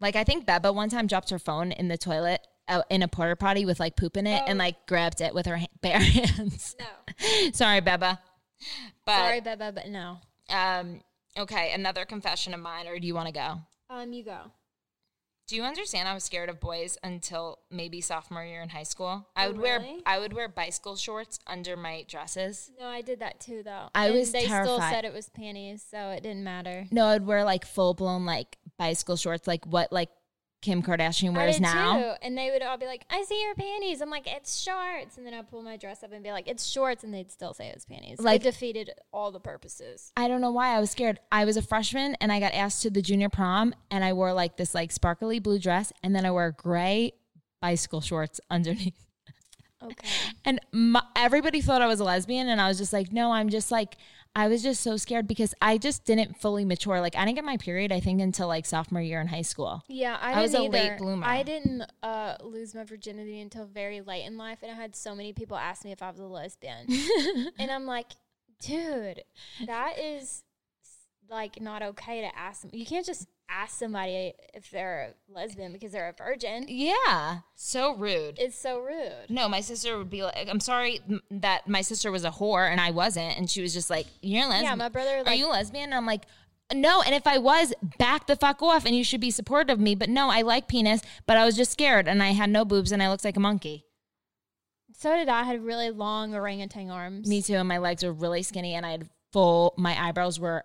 [SPEAKER 1] Like I think Beba one time dropped her phone in the toilet out in a porta potty with like poop in it, and
[SPEAKER 2] Oh.
[SPEAKER 1] like grabbed it with her ha- bare hands.
[SPEAKER 2] no.
[SPEAKER 1] Sorry, Beba. But
[SPEAKER 2] Sorry, Beba, but no.
[SPEAKER 1] um, okay, another confession of mine, or do you want to go?
[SPEAKER 2] Um, you go.
[SPEAKER 1] Do you understand? I was scared of boys until maybe sophomore year in high school. I
[SPEAKER 2] Oh,
[SPEAKER 1] would wear? I would wear bicycle shorts under my dresses.
[SPEAKER 2] No, I did that too, though.
[SPEAKER 1] I
[SPEAKER 2] And
[SPEAKER 1] was
[SPEAKER 2] They still said it was panties, so it didn't matter.
[SPEAKER 1] No, I'd wear like full blown like bicycle shorts, like what like Kim Kardashian wears now.
[SPEAKER 2] too, and they would all be like, "I see your panties." I'm like, "It's shorts," and then I'd pull my dress up and be like, "It's shorts," and they'd still say it was panties.
[SPEAKER 1] Like-
[SPEAKER 2] it defeated all the purposes.
[SPEAKER 1] I don't know why I was scared. I was a freshman and I got asked to the junior prom and I wore like this like sparkly blue dress and then I wore gray bicycle shorts underneath.
[SPEAKER 2] Okay.
[SPEAKER 1] And my, everybody thought I was a lesbian and I was just like, no, I'm just like I was just so scared because I just didn't fully mature. Like I didn't get my period I think until like sophomore year in high school.
[SPEAKER 2] Yeah, I,
[SPEAKER 1] I was a late bloomer.
[SPEAKER 2] I didn't uh, lose my virginity until very late in life, and I had so many people ask me if I was a lesbian, and I'm like, dude, that is like not okay to ask them. You can't just ask somebody if they're a lesbian because they're a virgin.
[SPEAKER 1] Yeah, so rude.
[SPEAKER 2] It's so rude.
[SPEAKER 1] No, my sister would be like, I'm sorry that my sister was a whore and I wasn't. And she was just like, You're lesbian.
[SPEAKER 2] Yeah, my brother
[SPEAKER 1] Are you a lesbian? And I'm like, No. And if I was, back the fuck off and you should be supportive of me. But no, I like penis, but I was just scared and I had no boobs and I looked like a monkey.
[SPEAKER 2] so did I. I had really long orangutan arms.
[SPEAKER 1] Me too. And my legs were really skinny and I had full, my eyebrows were.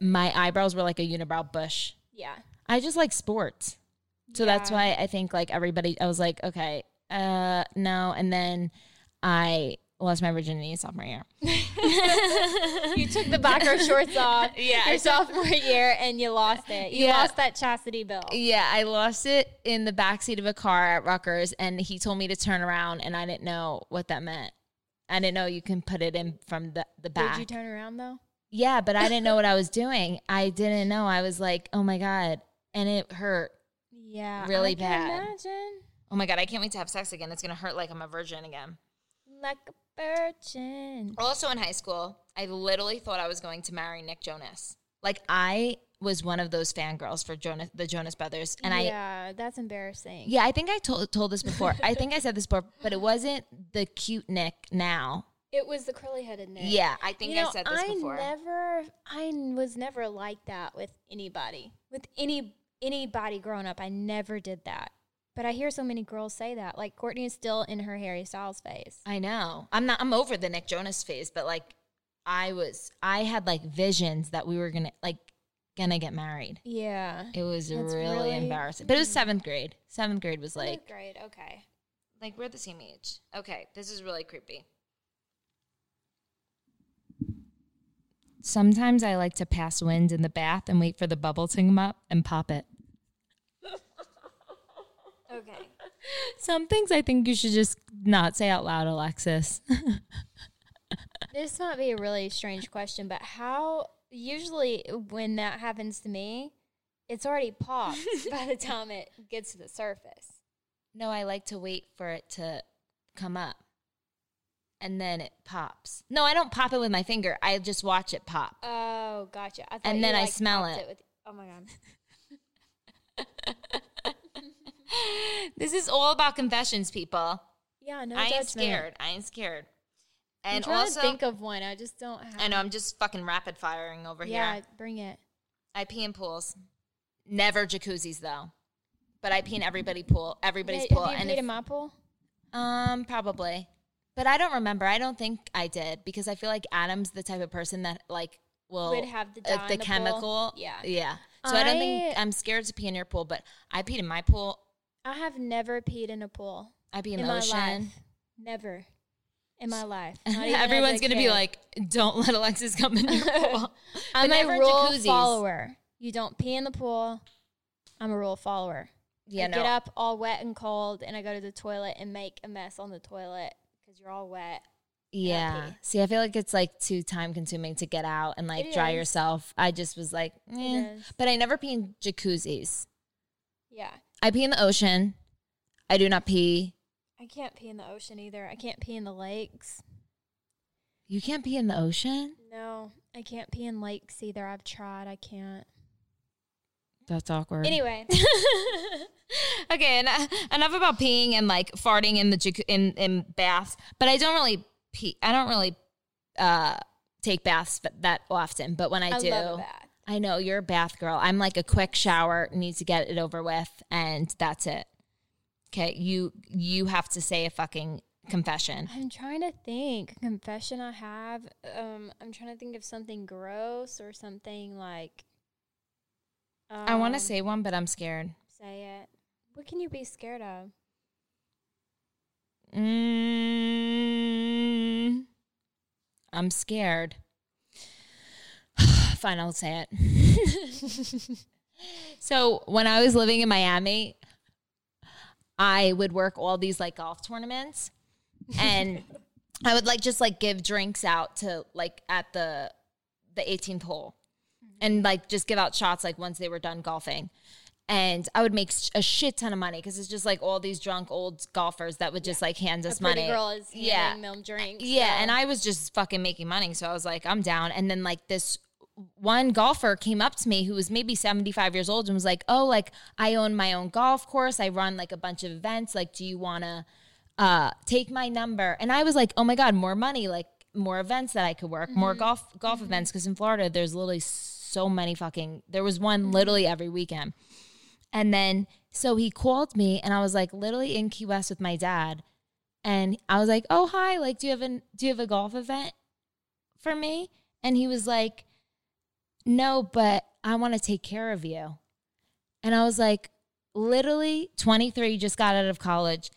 [SPEAKER 1] My eyebrows were like a unibrow bush.
[SPEAKER 2] Yeah.
[SPEAKER 1] I just like sports. So that's why I think like everybody, I was like, okay, uh, no. And then I lost my virginity sophomore year.
[SPEAKER 2] You took the back biker shorts off
[SPEAKER 1] Yeah,
[SPEAKER 2] your sophomore year and you lost it. You
[SPEAKER 1] Yeah.
[SPEAKER 2] lost that chastity bill.
[SPEAKER 1] Yeah, I lost it in the backseat of a car at Rutgers, and he told me to turn around, and I didn't know what that meant. I didn't know you can put it in from the, the back.
[SPEAKER 2] Did you turn around though?
[SPEAKER 1] Yeah, but I didn't know what I was doing. I didn't know. I was like, oh my God. And it hurt.
[SPEAKER 2] Yeah.
[SPEAKER 1] Really
[SPEAKER 2] I can
[SPEAKER 1] bad.
[SPEAKER 2] Imagine.
[SPEAKER 1] Oh my God, I can't wait to have sex again. It's going to hurt like I'm a virgin again.
[SPEAKER 2] Like a virgin.
[SPEAKER 1] Also in high school, I literally thought I was going to marry Nick Jonas. Like, I was one of those fangirls for Jonas, the Jonas Brothers. And I,
[SPEAKER 2] yeah, that's embarrassing.
[SPEAKER 1] Yeah, I think I told told this before. I think I said this before, but it wasn't the cute Nick now.
[SPEAKER 2] It was the curly headed Nick.
[SPEAKER 1] Yeah, I think
[SPEAKER 2] You know,
[SPEAKER 1] I said this before.
[SPEAKER 2] I
[SPEAKER 1] before.
[SPEAKER 2] never, I was never like that with anybody. With any anybody growing up, I never did that. But I hear so many girls say that. Like Courtney is still in her Harry Styles phase.
[SPEAKER 1] I know. I'm not I'm over the Nick Jonas phase, but like I was I had like visions that we were gonna like gonna get married.
[SPEAKER 2] Yeah.
[SPEAKER 1] It was really,
[SPEAKER 2] really-
[SPEAKER 1] embarrassing. But it was mm-hmm. seventh grade. Seventh grade was like
[SPEAKER 2] Like, great. Okay.
[SPEAKER 1] like we're the same age. Okay, this is really creepy. Sometimes I like to pass wind in the bath and wait for the bubble to come up and pop it.
[SPEAKER 2] Okay.
[SPEAKER 1] Some things I think you should just not say out loud, Alexis.
[SPEAKER 2] this might be a really strange question, but how usually when that happens to me, it's already popped by the time it gets to the surface.
[SPEAKER 1] no, I like to wait for it to come up. And then it pops. No, I don't pop it with my finger. I just watch it pop.
[SPEAKER 2] Oh, gotcha. I thought
[SPEAKER 1] And
[SPEAKER 2] you,
[SPEAKER 1] then I smell
[SPEAKER 2] popped
[SPEAKER 1] it.
[SPEAKER 2] with, oh my god.
[SPEAKER 1] This is all about confessions, people.
[SPEAKER 2] Yeah, no
[SPEAKER 1] I ain't
[SPEAKER 2] judgment.
[SPEAKER 1] scared. I ain't scared.
[SPEAKER 2] I'm
[SPEAKER 1] And
[SPEAKER 2] trying
[SPEAKER 1] also,
[SPEAKER 2] to think of one. I just don't have.
[SPEAKER 1] I know I'm just fucking rapid firing over
[SPEAKER 2] Yeah,
[SPEAKER 1] here.
[SPEAKER 2] Yeah, bring it.
[SPEAKER 1] I pee in pools. Never jacuzzis though. But I pee in everybody pool, everybody's
[SPEAKER 2] Hey,
[SPEAKER 1] pool.
[SPEAKER 2] Have you
[SPEAKER 1] and
[SPEAKER 2] peed
[SPEAKER 1] if-
[SPEAKER 2] in my pool?
[SPEAKER 1] um, probably. But I don't remember. I don't think I did because I feel like Adam's the type of person that like will
[SPEAKER 2] Would have the
[SPEAKER 1] uh,
[SPEAKER 2] dye
[SPEAKER 1] the
[SPEAKER 2] in the pool.
[SPEAKER 1] chemical.
[SPEAKER 2] Yeah.
[SPEAKER 1] yeah. So I, don't think
[SPEAKER 2] I-
[SPEAKER 1] I'm scared to pee in your pool, but I peed in my pool.
[SPEAKER 2] I have never peed in a pool
[SPEAKER 1] I pee in,
[SPEAKER 2] in
[SPEAKER 1] the
[SPEAKER 2] my
[SPEAKER 1] ocean.
[SPEAKER 2] life. Never in my life. Not even as a
[SPEAKER 1] Everyone's gonna be like, "Don't let Alexis come in your pool."
[SPEAKER 2] I'm a rule
[SPEAKER 1] jacuzzis.
[SPEAKER 2] follower. You don't pee in the pool. I'm a rule follower.
[SPEAKER 1] Yeah,
[SPEAKER 2] I
[SPEAKER 1] no.
[SPEAKER 2] get up all wet and cold, and I go to the toilet and make a mess on the toilet because you're all wet.
[SPEAKER 1] Yeah. See, I feel like it's like too time consuming to get out and like
[SPEAKER 2] It
[SPEAKER 1] dry
[SPEAKER 2] is.
[SPEAKER 1] yourself. I just was like, eh.
[SPEAKER 2] is.
[SPEAKER 1] but I never pee in jacuzzis.
[SPEAKER 2] Yeah.
[SPEAKER 1] I pee in the ocean. I do not pee.
[SPEAKER 2] I can't pee in the ocean either. I can't pee in the lakes.
[SPEAKER 1] You can't pee in the ocean?
[SPEAKER 2] No, I can't pee in lakes either. I've tried. I can't.
[SPEAKER 1] That's awkward.
[SPEAKER 2] Anyway,
[SPEAKER 1] okay, and, uh, enough about peeing and like farting in the jacu- in in baths. But I don't really pee. I don't really uh, take baths that often. But when I,
[SPEAKER 2] I
[SPEAKER 1] do,
[SPEAKER 2] love a bath.
[SPEAKER 1] I know you're a bath girl. I'm like a quick shower, need to get it over with, and that's it. Okay, you you have to say a fucking confession.
[SPEAKER 2] I'm trying to think. Confession I have. Um, I'm trying to think of something gross or something like.
[SPEAKER 1] I want to
[SPEAKER 2] um,
[SPEAKER 1] say one, but I'm scared.
[SPEAKER 2] Say it. What can you be scared of?
[SPEAKER 1] Mm, I'm scared. Fine, I'll say it. so when I was living in Miami, I would work all these like golf tournaments, and I would like just like give drinks out to like at the the 18th hole, and like just give out shots like once they were done golfing. And I would make a shit ton of money because it's just like all these drunk old golfers that would just like hand us
[SPEAKER 2] a pretty
[SPEAKER 1] money.
[SPEAKER 2] girl is
[SPEAKER 1] Yeah.
[SPEAKER 2] them drinks.
[SPEAKER 1] Yeah,
[SPEAKER 2] so-
[SPEAKER 1] and I was just fucking making money, so I was like, I'm down. And then like this one golfer came up to me who was maybe 75 years old and was like, "Oh, like I own my own golf course. I run like a bunch of events. Like, do you want to uh take my number?" And I was like, "Oh my god, more money, like more events that I could work, more
[SPEAKER 2] Mm-hmm.
[SPEAKER 1] golf golf events because in Florida there's literally so many fucking there was
[SPEAKER 2] Mm-hmm.
[SPEAKER 1] one literally every weekend." And then so he called me and I was like literally in Key West with my dad. And I was like, "Oh, hi. Like do you have an do you have a golf event for me?" And he was like, "No, but I want to take care of you." And I was like, literally 23 just got out of college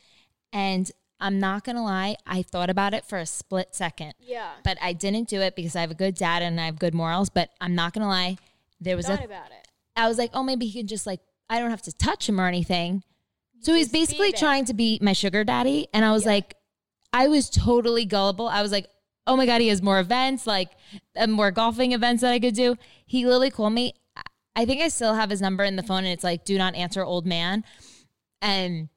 [SPEAKER 1] and I'm not to lie, I thought about it for a split second.
[SPEAKER 2] yeah.
[SPEAKER 1] But I didn't do it because I have a good dad and I have good morals, but I'm not to lie, there was
[SPEAKER 2] Thought
[SPEAKER 1] a
[SPEAKER 2] about it.
[SPEAKER 1] I was like, oh, maybe he can just like, I don't have to touch him or anything. So he's basically trying to be my sugar daddy. And I was like, I was totally gullible. I was like, oh my God, he has more events, like uh, more golfing events that I could do. He literally called me. I think I still have his number in the phone and it's like, do not answer old man. And,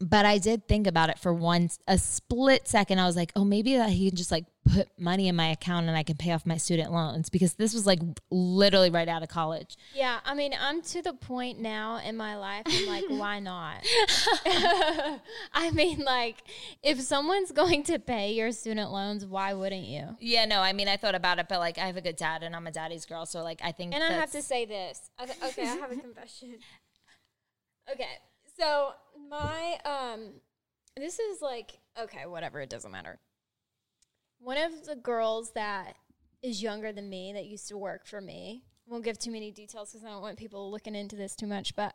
[SPEAKER 1] but I did think about it for one, a split second. I was like, oh, maybe that he can just like put money in my account and I can pay off my student loans because this was like literally right out of college.
[SPEAKER 2] Yeah, I mean, I'm to the point now in my life. I'm like, why not? I mean, like, if someone's going to pay your student loans, why wouldn't you?
[SPEAKER 1] Yeah, no, I mean, I thought about it, but like, I have a good dad and I'm a daddy's girl. So, like, I think.
[SPEAKER 2] And I have to say this. Th- Okay, I have a confession. Okay, so my um, this is like okay, whatever. It doesn't matter. One of the girls that is younger than me that used to work for me. Won't give too many details because I don't want people looking into this too much. But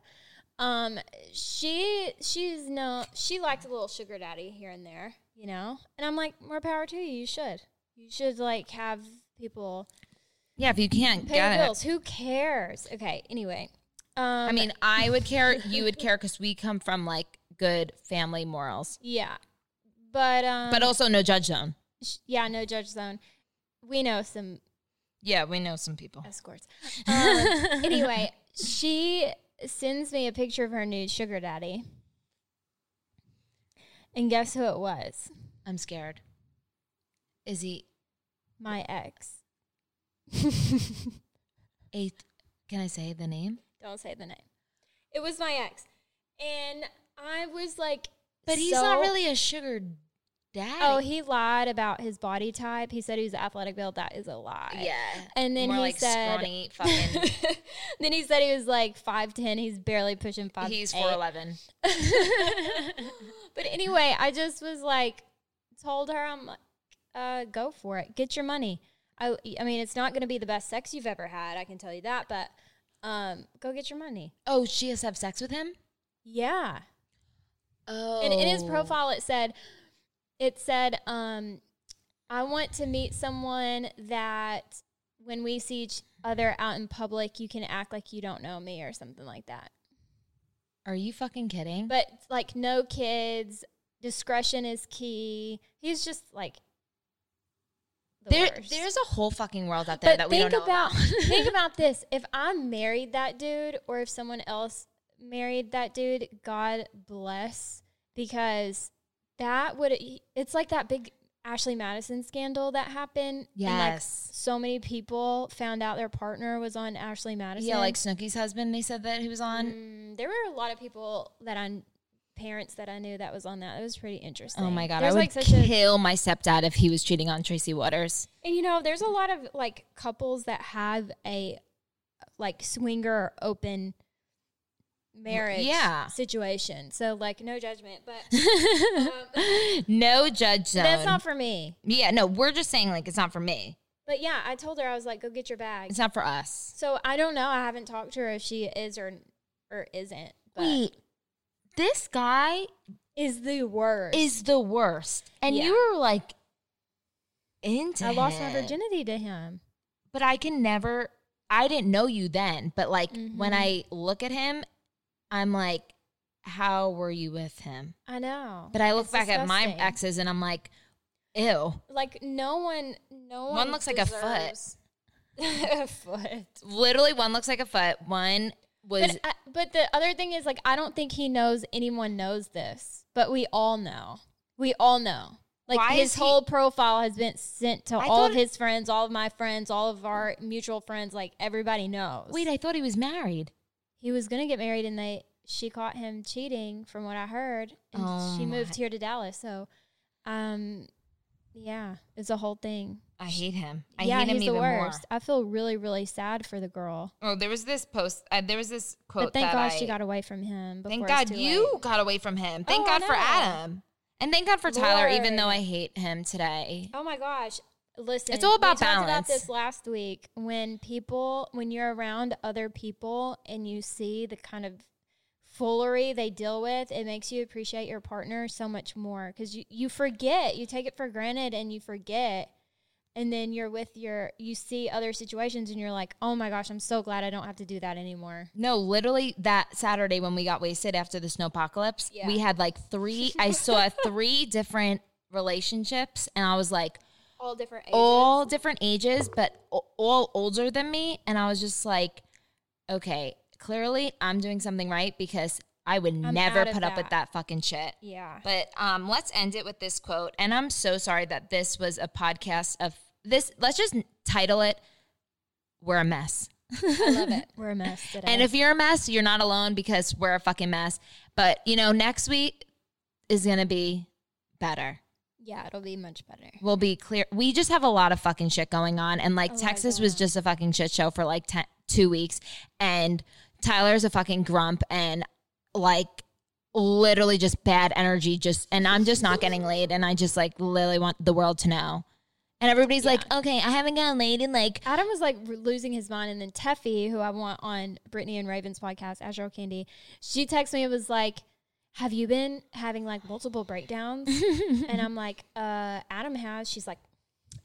[SPEAKER 2] um, she she's no she liked a little sugar daddy here and there, you know. And I'm like, more power to you. You should. You should like have people
[SPEAKER 1] Yeah, if you can't
[SPEAKER 2] pay
[SPEAKER 1] get
[SPEAKER 2] your
[SPEAKER 1] it.
[SPEAKER 2] bills. Who cares? Okay. Anyway, um,
[SPEAKER 1] I mean, I would care, you would care because we come from like good family morals,
[SPEAKER 2] yeah, but um,
[SPEAKER 1] but also no judge zone.
[SPEAKER 2] sh- yeah, no judge zone. We know some
[SPEAKER 1] Yeah, we know some people.
[SPEAKER 2] escorts. Um, anyway, she sends me a picture of her new sugar daddy, and guess who it was?
[SPEAKER 1] I'm scared. Is he
[SPEAKER 2] My ex.
[SPEAKER 1] eight? Can I say the name?
[SPEAKER 2] Don't say the name. It was my ex, and I was like,
[SPEAKER 1] But he's
[SPEAKER 2] so-
[SPEAKER 1] not really a sugar daddy.
[SPEAKER 2] Oh, he lied about his body type. He said he was athletic build. That is a lie.
[SPEAKER 1] yeah.
[SPEAKER 2] And then
[SPEAKER 1] More
[SPEAKER 2] he
[SPEAKER 1] like
[SPEAKER 2] said,
[SPEAKER 1] scrawny, fucking.
[SPEAKER 2] then he said he was like five ten. He's barely pushing five.
[SPEAKER 1] he's four eleven.
[SPEAKER 2] But anyway, I just was like, told her, I'm like, uh, go for it. Get your money. I, I mean, it's not going to be the best sex you've ever had. I can tell you that. But um, go get your money.
[SPEAKER 1] Oh, she has to have sex with him.
[SPEAKER 2] Yeah.
[SPEAKER 1] Oh,
[SPEAKER 2] And in his profile, it said, it said, um, I want to meet someone that when we see each other out in public, you can act like you don't know me or something like that.
[SPEAKER 1] Are you fucking kidding?
[SPEAKER 2] But like, no kids, discretion is key. He's just like, the
[SPEAKER 1] there,
[SPEAKER 2] worst.
[SPEAKER 1] there's a whole fucking world out there
[SPEAKER 2] but
[SPEAKER 1] that we
[SPEAKER 2] think
[SPEAKER 1] don't know
[SPEAKER 2] about,
[SPEAKER 1] about.
[SPEAKER 2] think about this: if I married that dude, or if someone else married that dude, God bless, because that would it's like that big Ashley Madison scandal that happened. and, like,
[SPEAKER 1] Yes.
[SPEAKER 2] so many people found out their partner was on Ashley Madison.
[SPEAKER 1] Yeah, like Snooki's husband. They said that he was on.
[SPEAKER 2] Mm, there were a lot of people that I parents that I knew that was on that. It was pretty interesting.
[SPEAKER 1] Oh my god,
[SPEAKER 2] There's
[SPEAKER 1] I would
[SPEAKER 2] like such a
[SPEAKER 1] kill my stepdad if he was cheating on Tracy Waters.
[SPEAKER 2] And you know, there's a lot of like couples that have a like swinger open marriage
[SPEAKER 1] Yeah.
[SPEAKER 2] situation. So like no judgment, but um,
[SPEAKER 1] no judge zone.
[SPEAKER 2] that's not for me.
[SPEAKER 1] yeah, no, we're just saying like it's not for me.
[SPEAKER 2] But yeah, I told her I was like, go get your bag.
[SPEAKER 1] It's not for us.
[SPEAKER 2] So I don't know. I haven't talked to her if she is or or isn't. But
[SPEAKER 1] Wait, this guy
[SPEAKER 2] is the worst.
[SPEAKER 1] is the worst, and
[SPEAKER 2] Yeah.
[SPEAKER 1] you were like into.
[SPEAKER 2] I lost my virginity to him.
[SPEAKER 1] but I can never. I didn't know you then, but like when
[SPEAKER 2] Mhm.
[SPEAKER 1] I look at him, I'm like, how were you with him?
[SPEAKER 2] I know.
[SPEAKER 1] But I look
[SPEAKER 2] It's
[SPEAKER 1] back at my exes and I'm like, ew.
[SPEAKER 2] like no one no one
[SPEAKER 1] One looks like a foot.
[SPEAKER 2] a foot.
[SPEAKER 1] Literally, one looks like a foot. One was
[SPEAKER 2] But, I, but the other thing is, like, I don't think he knows anyone knows this, but we all know. We all know. Like
[SPEAKER 1] Why
[SPEAKER 2] his
[SPEAKER 1] is he-
[SPEAKER 2] whole profile has been sent to
[SPEAKER 1] I
[SPEAKER 2] all of his friends, all of my friends, all of our mutual friends. Like everybody knows.
[SPEAKER 1] wait. I thought he was married.
[SPEAKER 2] he was gonna get married, and they she caught him cheating, from what I heard, and
[SPEAKER 1] Oh
[SPEAKER 2] she moved
[SPEAKER 1] my-
[SPEAKER 2] here to Dallas. So, um, yeah, it's a whole thing.
[SPEAKER 1] I hate him. I
[SPEAKER 2] yeah,
[SPEAKER 1] hate him
[SPEAKER 2] he's the
[SPEAKER 1] even more.
[SPEAKER 2] worst. I feel really, really sad for the girl.
[SPEAKER 1] Oh, there was this post. Uh, there was this quote.
[SPEAKER 2] But thank God
[SPEAKER 1] I-
[SPEAKER 2] she got away from him.
[SPEAKER 1] Thank God you
[SPEAKER 2] late.
[SPEAKER 1] got away from him. Thank
[SPEAKER 2] Oh,
[SPEAKER 1] God for. Adam. And thank God for Tyler, even though I hate him today.
[SPEAKER 2] Oh my gosh. Listen,
[SPEAKER 1] It's all about
[SPEAKER 2] we talked
[SPEAKER 1] balance.
[SPEAKER 2] about this last week. When people, when you're around other people and you see the kind of foolery they deal with, it makes you appreciate your partner so much more because you, you forget, you take it for granted and you forget. And then you're with your, you see other situations and you're like, oh my gosh, I'm so glad I don't have to do that anymore.
[SPEAKER 1] No, literally that Saturday when we got wasted after the snowpocalypse,
[SPEAKER 2] Yeah.
[SPEAKER 1] we had like three. I saw three different relationships, and I was like,
[SPEAKER 2] All different ages.
[SPEAKER 1] all different ages, but all older than me. And I was just like, okay, clearly I'm doing something right because I would
[SPEAKER 2] I'm
[SPEAKER 1] never put up with
[SPEAKER 2] that.
[SPEAKER 1] that fucking shit.
[SPEAKER 2] yeah.
[SPEAKER 1] But um, let's end it with this quote. And I'm so sorry that this was a podcast of this. Let's just title it "We're a Mess."
[SPEAKER 2] I love it. We're a mess today.
[SPEAKER 1] And if you're a mess, you're not alone because we're a fucking mess. But you know, next week is gonna be better.
[SPEAKER 2] yeah, it'll be much better.
[SPEAKER 1] We'll be clear. We just have a lot of fucking shit going on, and like
[SPEAKER 2] Oh
[SPEAKER 1] Texas was just a fucking shit show for like ten, two weeks, and Tyler's a fucking grump, and like literally just bad energy. Just and I'm just not getting laid, and I just like literally want the world to know. And everybody's like, okay, I haven't gotten laid in like
[SPEAKER 2] Adam was like losing his mind, and then Teffy, who I want on Brittany and Raven's podcast, Azure Candy, she texted me and was like, "Have you been having like multiple breakdowns?" and I'm like, "Uh, Adam has." She's like,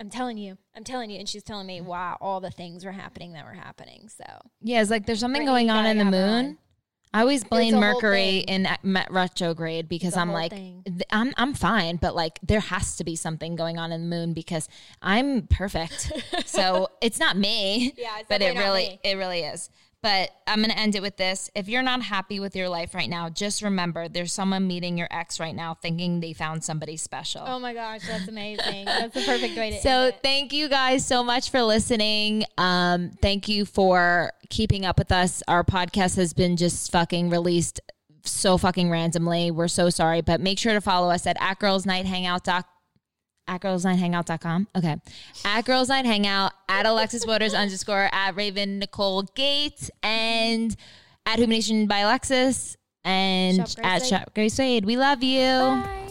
[SPEAKER 2] "I'm telling you, I'm telling you," and she's telling me why all the things were happening that were happening. So
[SPEAKER 1] Yeah, it's like there's something
[SPEAKER 2] Brittany,
[SPEAKER 1] going on in the moon.
[SPEAKER 2] on.
[SPEAKER 1] I always blame Mercury in uh, retrograde because I'm like, th- I'm I'm fine, but like there has to be something going on in the moon because I'm perfect. so it's not me.
[SPEAKER 2] Yeah, it's
[SPEAKER 1] but it really
[SPEAKER 2] me.
[SPEAKER 1] it really is. But I'm gonna end it with this. If you're not happy with your life right now, just remember there's someone meeting your ex right now thinking they found somebody special.
[SPEAKER 2] oh my gosh, that's amazing. that's the perfect way to.
[SPEAKER 1] So
[SPEAKER 2] end it.
[SPEAKER 1] thank you guys so much for listening. Um, thank you for keeping up with us. Our podcast has been just fucking released so fucking randomly. We're so sorry, but make sure to follow us at at girls night hangout doc at girls night hangout.com. Okay. At girls night hangout at Alexis Waters underscore at Raven Nicole Gates and at Humanation by Alexis and
[SPEAKER 2] Shop Grace
[SPEAKER 1] at
[SPEAKER 2] Wade.
[SPEAKER 1] Shop Grace Wade. We love you.
[SPEAKER 2] Bye.